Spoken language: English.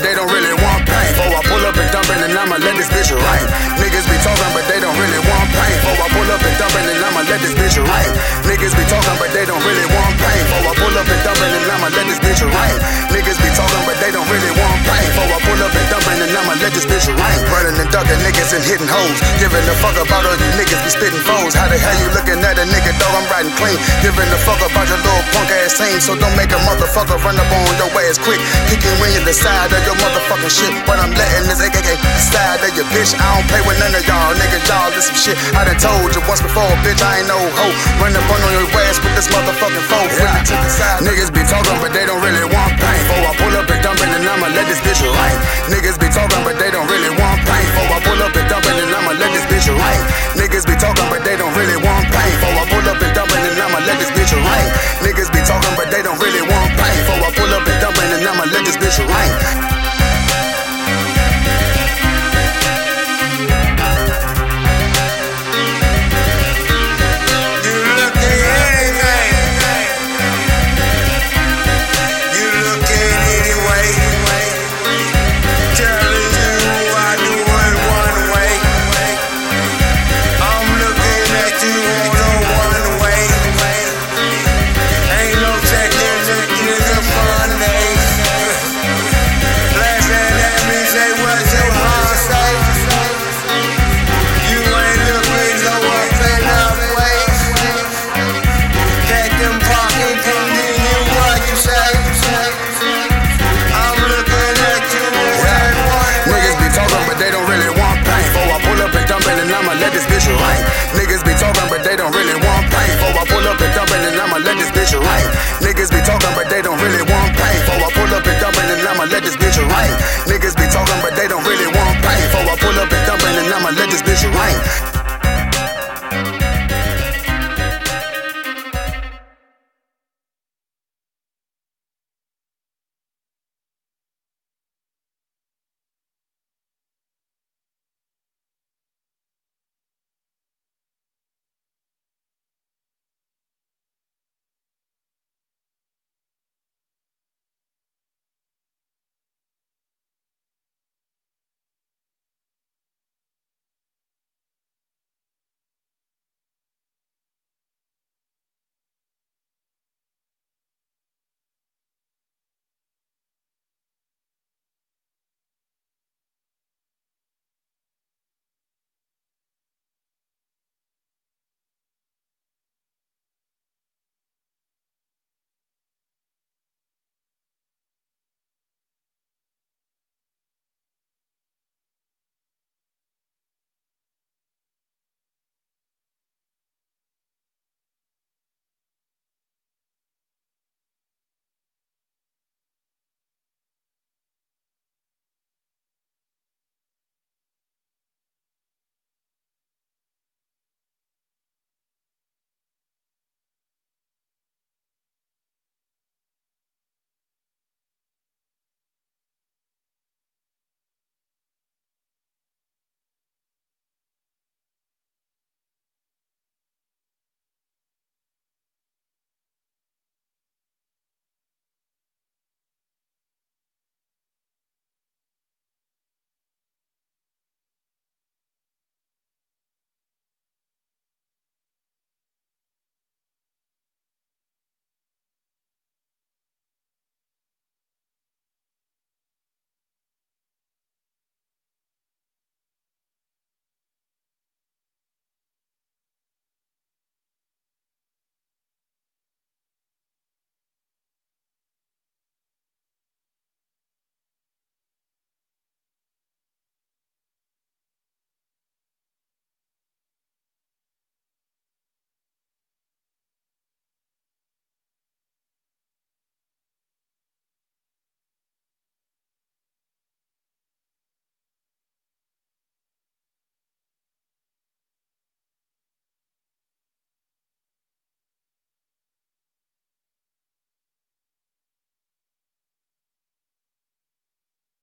they don't really want pain. Oh, I pull up and dump and I'ma let this bitch rain. Niggas be talking, but they don't really want pain. Oh, I pull up and dump and I'ma let this bitch rain. Niggas be talking, but they don't really want pain. Oh, I pull up and dump and I'ma let this bitch rain. Niggas be talking, but they don't really want pain. Oh, I pull up and dump and I'ma let this bitch rain. Ducking niggas and hitting hoes. Giving a fuck about all you niggas be spitting foes. How the hell you looking at a nigga, dog? I'm riding clean. Giving a fuck about your little punk ass team. So don't make a motherfucker run up on your ass quick. Kicking when you decide of your motherfucking shit. What I'm letting this AKK side of your bitch. I don't play with none of y'all niggas. Y'all this some shit. I done told you once before, bitch. I ain't no hoe. Run up on your ass with this motherfucking phone. Yeah. To the side. Niggas be talking, but they don't really want pain. Before I pull up and dump it, and I'ma bitch right. Niggas be I'ma let this bitch right. Niggas be talking,